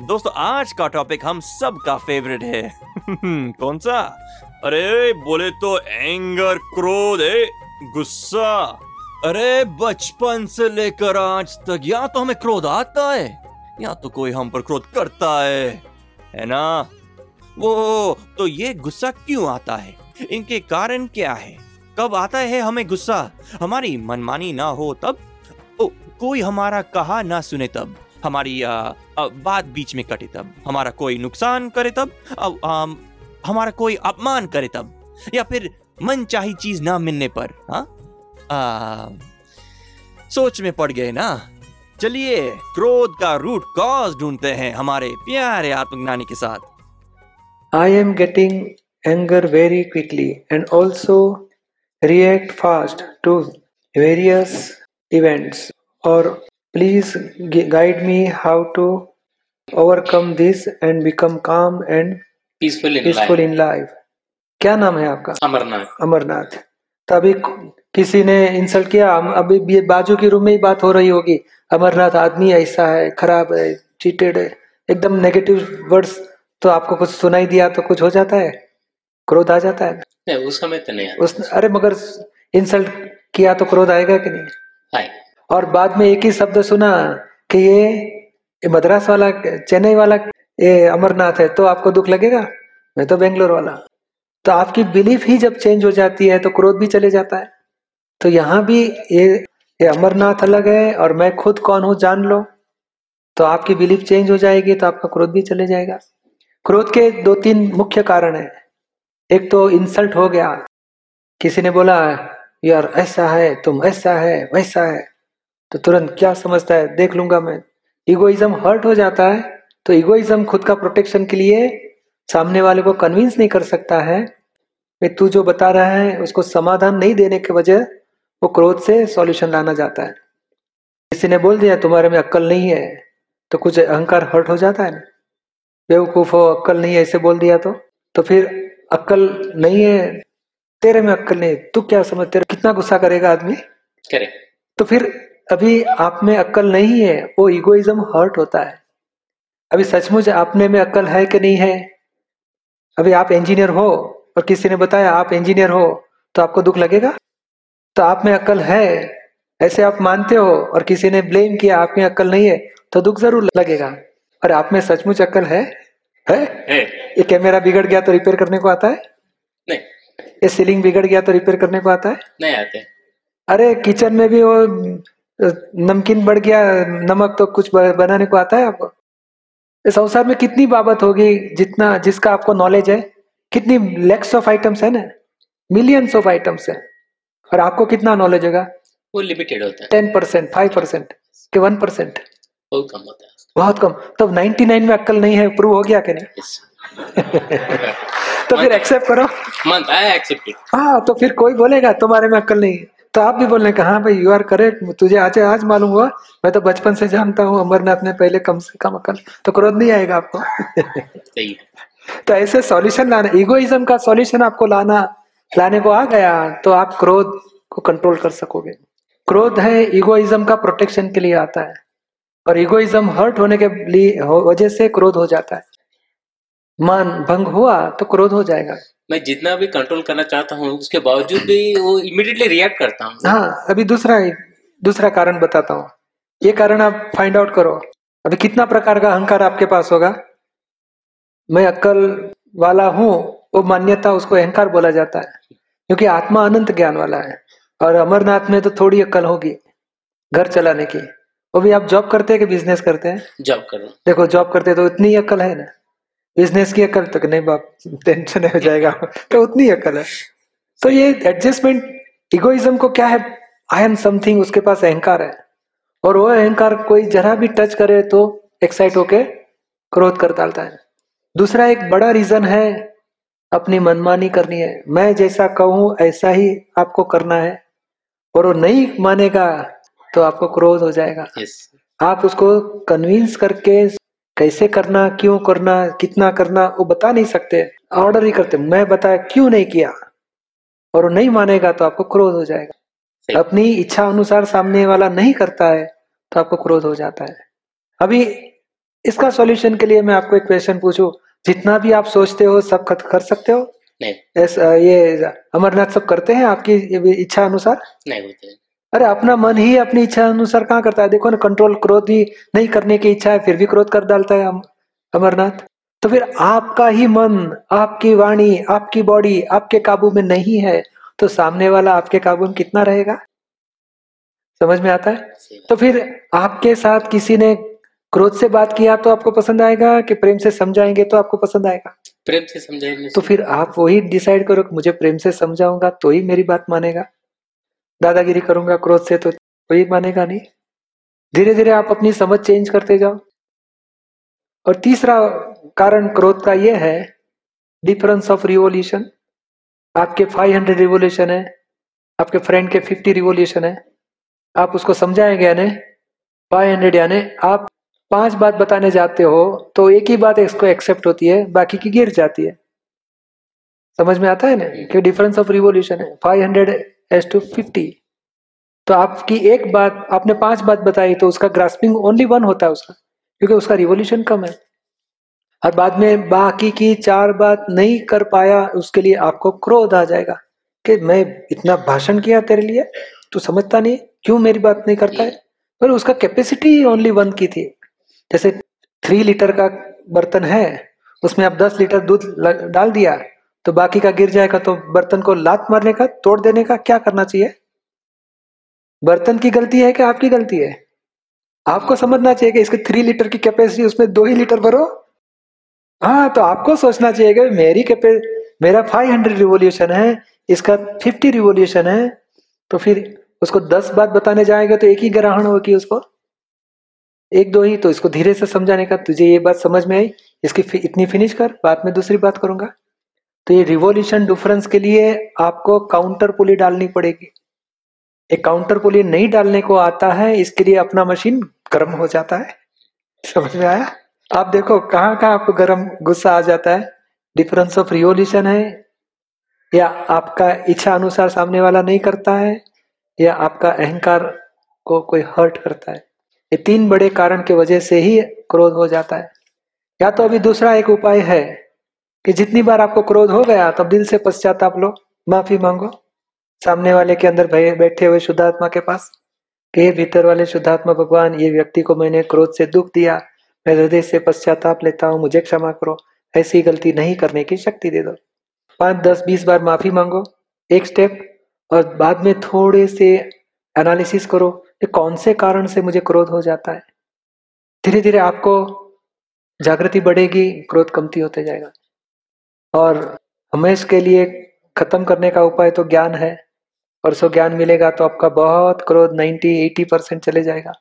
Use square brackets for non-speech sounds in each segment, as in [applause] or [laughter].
दोस्तों आज का टॉपिक हम सब का फेवरेट है कौन सा? अरे बोले तो एंगर क्रोध है गुस्सा। अरे बचपन से लेकर आज तक या तो हमें क्रोध आता है या तो कोई हम पर क्रोध करता है है ना? वो तो ये गुस्सा क्यों आता है? इनके कारण क्या है? कब आता है हमें गुस्सा? हमारी मनमानी ना हो तब? ओ, कोई हमारा कहा ना सुने तब। हमारी बात बीच में कटे तब। हमारा कोई नुकसान करे तब हमारा कोई अपमान करे तब या फिर मन चाही चीज़ ना मिलने पर हाँ? आ, सोच में पड़ गए ना? चलिए क्रोध का रूट कॉज ढूंढते हैं हमारे प्यारे आत्मज्ञानी के साथ। I am getting anger very quickly and also react fast to various events. Or please gu- guide me how to overcome this and become calm and peaceful in peaceful life. in life. क्या नाम है आपका? अमरनाथ। अमरनाथ। तो अभी किसी ने insult किया? अभी ये बाजू के रूम में ही बात हो रही होगी। अमरनाथ आदमी ऐसा है खराब है चीटेड है एकदम नेगेटिव वर्ड्स तो आपको कुछ सुनाई दिया तो कुछ हो जाता है? क्रोध आ जाता है? नहीं उस समय तो नहीं उस अरे मगर इंसल्ट किया तो क्रोध आएगा कि नहीं? और बाद में एक ही शब्द सुना कि ये मद्रास वाला, चेन्नई वाला, ये अमरनाथ है तो आपको दुख लगेगा? मैं तो बेंगलोर वाला। तो आपकी बिलीफ ही जब चेंज हो जाती है तो क्रोध भी चले जाता है। तो यहाँ भी ये ये अमरनाथ अलग है, और मैं खुद कौन हूँ जान लो। तो आपकी बिलीफ चेंज हो जाएगी तो आपका क्रोध भी चले जाएगा। क्रोध के दो तीन मुख्य कारण है। एक तो इंसल्ट हो गया। किसी ने बोला यार ऐसा है, तुम ऐसा है, वैसा है। तो तुरंत क्या समझता है? देख लूँगा मैं। इगोइज्म हर्ट हो जाता है तो इगोइज्म खुद का प्रोटेक्शन के लिए सामने वाले को कन्विंस नहीं कर सकता है तू जो बता रहा है उसको समाधान नहीं देने के वजह वो क्रोध से सॉल्यूशन लाना जाता है। किसी ने बोल दिया तुम्हारे में अक्ल नहीं है। तो कुछ अहंकार हर्ट हो जाता है ना? बेवकूफ़ हो अक्ल नहीं है ऐसे बोल दिया तो। तो फिर अक्ल नहीं है तेरे में अक्ल नहीं तू क्या समझ तेरे कितना गुस्सा करेगा आदमी? करे। तो फिर अभी आप में अक्ल नहीं है वो इगोइज्म हर्ट होता है। अभी सचमुच आपने में अक्ल है कि नहीं है? अभी आप इंजीनियर हो और किसी ने बताया आप इंजीनियर हो तो आपको दुख लगेगा? तो आप में अक्ल है ऐसे आप मानते हो और किसी ने ब्लेम किया आप में अक्ल नहीं है तो दुख ज़रूर लगेगा। और आप में सचमुच अक्ल है? है? ये कैमरा बिगड़ गया तो रिपेयर करने को आता है? नहीं। ये सीलिंग बिगड़ गया तो रिपेयर करने को आता है? नहीं आते। अरे किचन में भी वो नमकीन बढ़ गया नमक तो कुछ बनाने को आता है आपको इस संसार में कितनी बाबत होगी जितना जिसका आपको नॉलेज है? कितनी लैक्स ऑफ़ आइटम्स है ना? मिलियंस ऑफ़ आइटम्स है। और आपको कितना नॉलेज होगा? वो लिमिटेड होता है। टेन परसेंट फाइव परसेंट के वन परसेंट बहुत कम होता है। बहुत कम। तो नाइनटी नाइन में अक्कल नहीं है प्रूव हो गया कि नहीं? Yes. [laughs] तो फिर एक्सेप्ट करो। आई एक्सेप्ट हाँ तो फिर कोई बोलेगा तुम्हारे में अक्ल नहीं है। तो आप भी बोलने का हाँ भाई यू आर करेक्ट तुझे आज आज मालूम हुआ। मैं तो बचपन से जानता हूँ अमरनाथ ने पहले कम से कम अकल तो क्रोध नहीं आएगा आपको? [laughs] सही तो ऐसे सॉल्यूशन लाना इगोइज्म का सॉल्यूशन आपको लाना लाने को आ गया तो आप क्रोध को कंट्रोल कर सकोगे। क्रोध है इगोइज्म का प्रोटेक्शन के लिए आता है। और इगोइज्म हर्ट होने के लिए वजह से क्रोध हो जाता है। मान भंग हुआ तो क्रोध हो जाएगा। मैं जितना भी कंट्रोल करना चाहता हूँ उसके बावजूद भी वो इमिडिएटली रिएक्ट करता हूँ। हाँ अभी दूसरा दूसरा कारण बताता हूँ। ये कारण आप फाइंड आउट करो। अभी कितना प्रकार का अहंकार आपके पास होगा? मैं अक्ल वाला हूँ वो मान्यता उसको अहंकार बोला जाता है। क्योंकि आत्मा अनंत ज्ञान वाला है। और अमरनाथ में तो थोड़ी अक्ल होगी घर चलाने की। वो भी आप जॉब करते हैं कि बिज़नेस करते हैं? जॉब कर। देखो जॉब करते हैं तो इतनी अक्ल है ना। बिज़नेस की अक्ल तक नहीं बाप टेंशन हो जाएगा। तो उतनी अक्ल है। तो ये एडजस्टमेंट इगोइज्म को क्या है? आई एम समथिंग उसके पास अहंकार है। और वो अहंकार कोई जरा भी टच करे तो एक्साइट होके क्रोध कर डालता है। दूसरा एक बड़ा रीजन है अपनी मनमानी करनी है। मैं जैसा कहूँ ऐसा ही आपको करना है। और वो नहीं मानेगा तो आपको क्रोध हो जाएगा। यस आप उसको कन्विंस करके कैसे करना क्यों करना कितना करना वो बता नहीं सकते। ऑर्डर ही करते मैं बताया क्यों नहीं किया? और वो नहीं मानेगा तो आपको क्रोध हो जाएगा। अपनी इच्छा अनुसार सामने वाला नहीं करता है तो आपको क्रोध हो जाता है। अभी इसका सॉल्यूशन के लिए मैं आपको एक क्वेश्चन पूछू। जितना भी आप सोचते हो सब कर सकते हो? नहीं। ये अमरनाथ सब करते हैं आपकी इच्छा अनुसार? नहीं होते। हैं अरे अपना मन ही अपनी इच्छा अनुसार कहाँ करता है? देखो ना कंट्रोल क्रोध ही नहीं करने की इच्छा है फिर भी क्रोध कर डालता है अम- अमरनाथ। तो फिर आपका ही मन आपकी वाणी आपकी बॉडी आपके काबू में नहीं है तो सामने वाला आपके काबू में कितना रहेगा? समझ में आता है? तो फिर आपके साथ किसी ने क्रोध से बात किया तो आपको पसंद आएगा कि प्रेम से समझाएँगे तो आपको पसंद आएगा? प्रेम से समझाएँगे। तो फिर आप वही डिसाइड करो कि मुझे प्रेम से समझाऊँगा तो ही मेरी बात मानेगा। दादागिरी करूँगा, क्रोध से तो कोई मानेगा नहीं। धीरे धीरे आप अपनी समझ चेंज करते जाओ। और तीसरा कारण क्रोध का यह है डिफरेंस ऑफ़ रिवोल्यूशन आपके 500 रिवोल्यूशन है, आपके फ्रेंड के 50 रिवोल्यूशन है। आप उसको समझाएँगे यानी 500 यानी आप पाँच बात बताने जाते हो तो एक ही बात इसको एक्सेप्ट होती है, बाकी की गिर जाती है। समझ में आता है ना कि डिफरेंस ऑफ़ रिवोल्यूशन है? 500 एस टू 50 तो आपकी एक बात, आपने पाँच बात बताई तो उसका ग्रास्पिंग ओनली वन होता है उसका, क्योंकि उसका रिवोल्यूशन कम है। और बाद में बाकी की चार बात नहीं कर पाया, उसके लिए आपको क्रोध आ जाएगा कि मैं इतना भाषण किया तेरे लिए, तू समझता नहीं, क्यों मेरी बात नहीं करता है? पर उसका कैपेसिटी ओनली वन की थी। जैसे थ्री लीटर का बर्तन है, उसमें आप दस लीटर दूध डाल दिया तो बाकी का गिर जाएगा तो बर्तन को लात मारने का, तोड़ देने का क्या करना चाहिए? बर्तन की गलती है कि आपकी गलती है? आपको समझना चाहिए कि इसके थ्री लीटर की कैपेसिटी उसमें दो ही लीटर भरो। हाँ तो आपको सोचना चाहिए कि मेरी कैपे मेरा 500 रिवोल्यूशन है, इसका 50 रिवोल्यूशन है तो फिर उसको 10 बात बताने जाएँगे तो एक ही ग्रहण होगी उसको। एक, दो ही तो इसको धीरे से समझाने का तुझे ये बात समझ में आई। इसकी इतनी फिनिश कर, बाद में दूसरी बात करूँगा। तो ये रिवोल्यूशन डिफरेंस के लिए आपको काउंटर पुली डालनी पड़ेगी। एक काउंटर पुली नहीं डालने को आता है, इसके लिए अपना मशीन गर्म हो जाता है। समझ में आया? आप देखो, कहाँ कहाँ आपको गर्म गुस्सा आ जाता है? डिफरेंस ऑफ़ रिवोल्यूशन है। या आपका इच्छा अनुसार सामने वाला नहीं करता है, या आपका अहंकार को कोई हर्ट करता है। ये तीन बड़े कारण के वजह से ही क्रोध हो जाता है। या तो अभी दूसरा एक उपाय है कि जितनी बार आपको क्रोध हो गया, तब दिल से पश्चाताप लो। माफ़ी मांगो। सामने वाले के अंदर बैठे हुए शुद्धात्मा के पास, के भीतर वाले शुद्धात्मा भगवान, ये व्यक्ति को मैंने क्रोध से दुख दिया। मैं हृदय से पश्चाताप लेता हूँ, मुझे क्षमा करो। ऐसी गलती नहीं करने की शक्ति दे दो। पाँच, दस, बीस बार माफ़ी मांगो। एक स्टेप और बाद में थोड़े से एनालिसिस करो कि कौन से कारण से मुझे क्रोध हो जाता है। धीरे धीरे आपको जागृति बढ़ेगी, क्रोध कमती होते जाएगा। और हमेश के लिए खत्म करने का उपाय तो ज्ञान है, और सो ज्ञान मिलेगा तो आपका बहुत क्रोध 90 80 परसेंट चले जाएगा,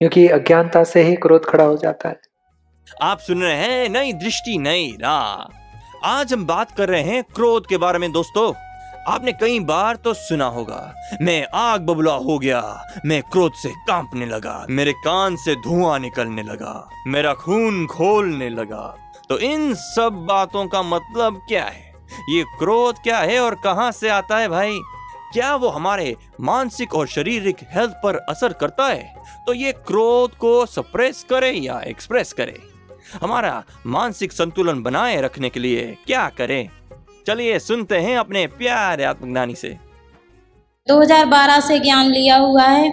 क्योंकि अज्ञानता से ही क्रोध खड़ा हो जाता है। आप सुन रहे हैं नई दृष्टि, नई राह। आज हम बात कर रहे हैं क्रोध के बारे में, दोस्तों। आपने कई बार तो सुना होगा, मैं आग बबुला हो गया, मैं क्रोध से कांपने लगा, मेरे कान से धुआँ निकलने लगा, मेरा खून खोलने लगा। तो इन सब बातों का मतलब क्या है? ये क्रोध क्या है और कहाँ से आता है भाई? क्या वो हमारे मानसिक और शारीरिक हेल्थ पर असर करता है? तो ये क्रोध को सप्रेस करे या एक्सप्रेस करे? हमारा मानसिक संतुलन बनाए रखने के लिए क्या करें? चलिए सुनते हैं अपने प्यारे आत्मज्ञानी से। 2012 से ज्ञान लिया हुआ है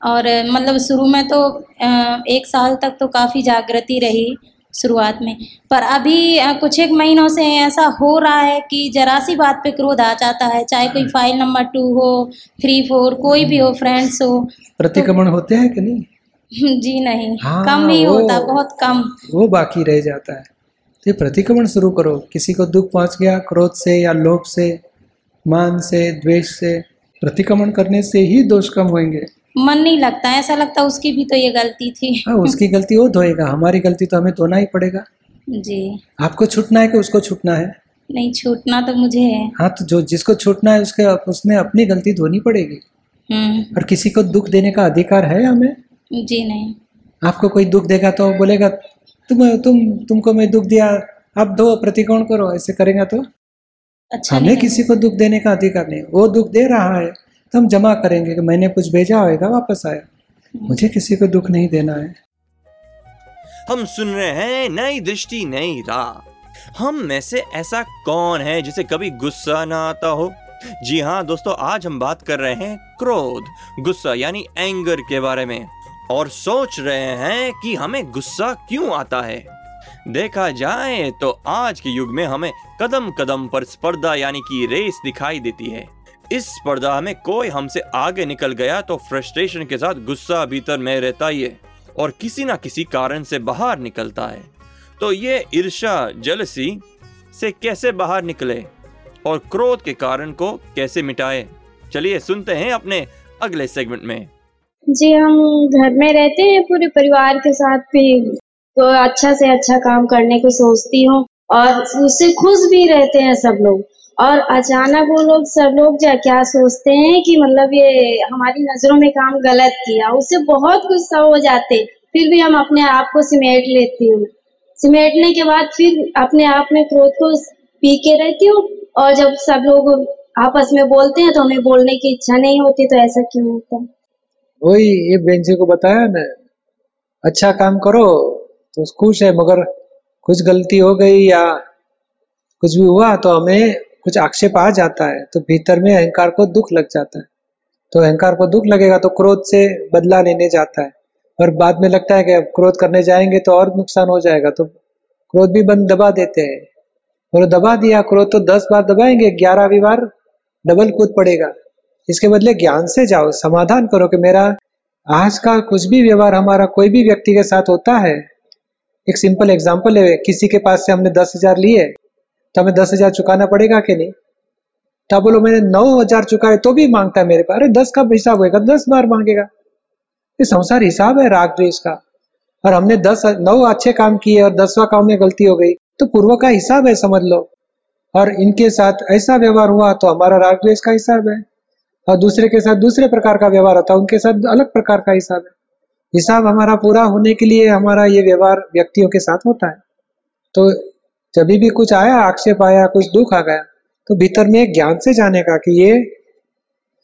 और मतलब शुरू में तो एक साल तक तो काफ़ी जागृति रही। शुरुआत में। पर अभी कुछ एक महीनों से ऐसा हो रहा है कि जरा सी बात पे क्रोध आ जाता है चाहे कोई फ़ाइल नंबर टू हो थ्री फोर कोई भी हो फ्रेंड्स हो प्रतिक्रमण तो, होते हैं कि नहीं? [laughs] जी नहीं। हाँ, कम ही होता बहुत कम। वो बाकी रह जाता है। तो प्रतिक्रमण शुरू करो। किसी को दुख पहुँच गया क्रोध से या लोभ से मान से द्वेष से प्रतिक्रमण करने से ही दोष कम होंगे। मन नहीं लगता ऐसा लगता उसकी भी तो ये गलती थी। हाँ उसकी गलती वो धोएगा हमारी गलती तो हमें धोना ही पड़ेगा। [laughs] जी। आपको छूटना है कि उसको छूटना है? नहीं छूटना तो मुझे है। हाँ तो जो जिसको छूटना है उसके उसने अपनी गलती धोनी पड़ेगी। हम्म। और किसी को दुख देने का अधिकार है हमें? जी नहीं। आपको कोई दुख देगा तो बोलेगा तुम तुम तुमको मैं दुख दिया आप दो प्रतिकोण करो ऐसे करेगा तो? अच्छा हमें किसी को दुख देने का अधिकार नहीं। वो दुख दे रहा है तो हम जमा करेंगे कि मैंने कुछ भेजा होगा, वापस आया। मुझे किसी को दुख नहीं देना है। हम सुन रहे हैं नई दृष्टि, नई राह। हम में से ऐसा कौन है जिसे कभी गुस्सा ना आता हो? जी हाँ दोस्तों, आज हम बात कर रहे हैं क्रोध, गुस्सा यानी एंगर के बारे में। और सोच रहे हैं कि हमें गुस्सा क्यों आता है? देखा जाए तो आज के युग में हमें कदम कदम पर स्पर्धा यानी कि रेस दिखाई देती है। इस स्पर्धा में कोई हमसे आगे निकल गया तो फ्रस्ट्रेशन के साथ गुस्सा भीतर में रहता ही है और किसी ना किसी कारण से बाहर निकलता है। तो ये ईर्षा जलसी से कैसे बाहर निकले और क्रोध के कारण को कैसे मिटाए? चलिए सुनते हैं अपने अगले सेगमेंट में। जी, हम घर में रहते हैं, पूरे परिवार के साथ भी तो अच्छा से अच्छा काम करने को सोचती हूँ और उससे खुश भी रहते हैं सब लोग। और अचानक वो लोग सब लोग जा, क्या सोचते हैं कि मतलब ये हमारी नज़रों में काम गलत किया, उससे बहुत गुस्सा हो जाते, फिर भी हम अपने आप को सिमेट लेती हूँ। सिमेटने के बाद फिर अपने आप में क्रोध को पी के रहती हूँ, और जब सब लोग आपस में बोलते हैं तो हमें बोलने की इच्छा नहीं होती तो ऐसा क्यों होता? वही, ये बहन जी को बताया ना अच्छा काम करो तो खुश है, मगर कुछ गलती हो गई या कुछ भी हुआ तो हमें कुछ आक्षेप आ जाता है तो भीतर में अहंकार को दुख लग जाता है। तो अहंकार को दुख लगेगा तो क्रोध से बदला लेने जाता है। और बाद में लगता है कि अब क्रोध करने जाएँगे तो और नुकसान हो जाएगा तो क्रोध भी बंद दबा देते हैं। और दबा दिया क्रोध तो दस बार दबाएँगे, ग्यारहवीं बार डबल कूद पड़ेगा। इसके बदले ज्ञान से जाओ, समाधान करो कि मेरा आज का कुछ भी व्यवहार, हमारा कोई भी व्यक्ति के साथ होता है। एक सिंपल एग्ज़ाम्पल है, किसी के पास से हमने दस हज़ार लिए तो हमें दस हज़ार चुकाना पड़ेगा कि नहीं? तो बोलो, मैंने नौ हज़ार चुकाए तो भी माँगता है मेरे पास। अरे, दस का हिसाब होगा दस बार मांगेगा। ये संसार हिसाब है, राग द्वेष का। और हमने दस, नौ अच्छे काम किए और दसवां काम में गलती हो गई। तो पूर्व का हिसाब है, समझ लो। और इनके साथ ऐसा व्यवहार हुआ तो हमारा राग द्वेष का हिसाब है। और दूसरे के साथ दूसरे प्रकार का व्यवहार होता है उनके साथ अलग प्रकार का हिसाब है। हिसाब हमारा पूरा होने के लिए हमारा ये व्यवहार व्यक्तियों के साथ होता है। तो जब भी कुछ आया आक्षेप आया कुछ दुख आ गया तो भीतर में ज्ञान से जाने का कि ये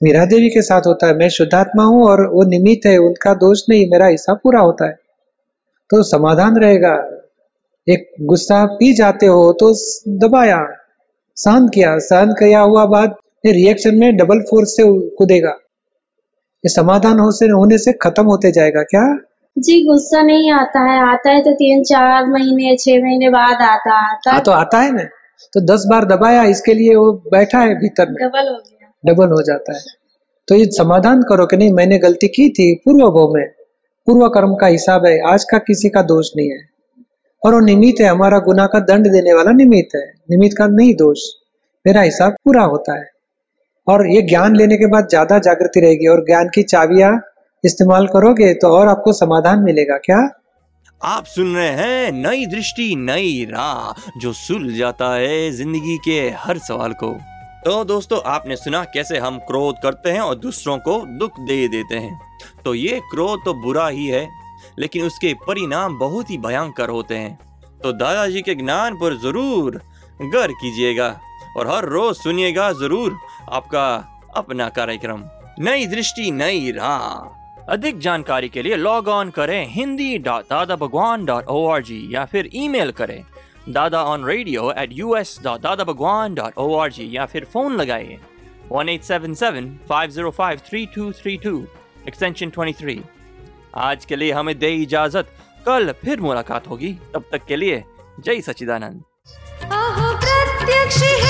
मीरा देवी के साथ होता है। मैं शुद्धात्मा हूँ और वो निमित्त है, उनका दोष नहीं, मेरा हिस्सा पूरा होता है। तो समाधान रहेगा। एक गुस्सा पी जाते हो तो दबाया सहन किया सहन किया हुआ बाद रिएक्शन में डबल फोर्स से कूदेगा। ये समाधान होने से खत्म होते जाएगा। क्या? जी गुस्सा नहीं आता है। आता है तो तीन चार महीने छह महीने बाद आता आता हाँ तो आता है ना। तो दस बार दबाया इसके लिए वो बैठा है भीतर में। डबल हो गया। डबल हो जाता है। तो ये समाधान करो कि नहीं मैंने गलती की थी पूर्व भव में। पूर्व कर्म का हिसाब है आज का किसी का दोष नहीं है। और वो निमित्त है हमारा गुना का दंड देने वाला निमित्त है। निमित्त का नहीं दोष। मेरा हिसाब पूरा होता है। और ये ज्ञान लेने के बाद ज़्यादा जागृति रहेगी। और ज्ञान की चाबियाँ इस्तेमाल करोगे तो और आपको समाधान मिलेगा, क्या? आप सुन रहे हैं नई दृष्टि, नई राह, जो सुल जाता है ज़िंदगी के हर सवाल को। तो दोस्तों, आपने सुना कैसे हम क्रोध करते हैं और दूसरों को दुख दे देते हैं। तो ये क्रोध तो बुरा ही है, लेकिन उसके परिणाम बहुत ही भयंकर होते हैं। तो दादाजी के ज्ञान पर ज़रूर गौर कीजिएगा और हर रोज सुनिएगा ज़रूर आपका अपना कार्यक्रम। नई दृष्टि, नई राह। अधिक जानकारी के लिए लॉग ऑन करें Hindi dot Dada Bhagwan dot O R G या फिर ईमेल करें Dada on radio at U S dot Dada Bhagwan dot O R G या फिर फ़ोन लगाइए one eight seven seven five zero five three two three two extension twenty three आज के लिए हमें दे इजाज़त। कल फिर मुलाकात होगी। तब तक के लिए जय सचिदानंद प्रत्यक्ष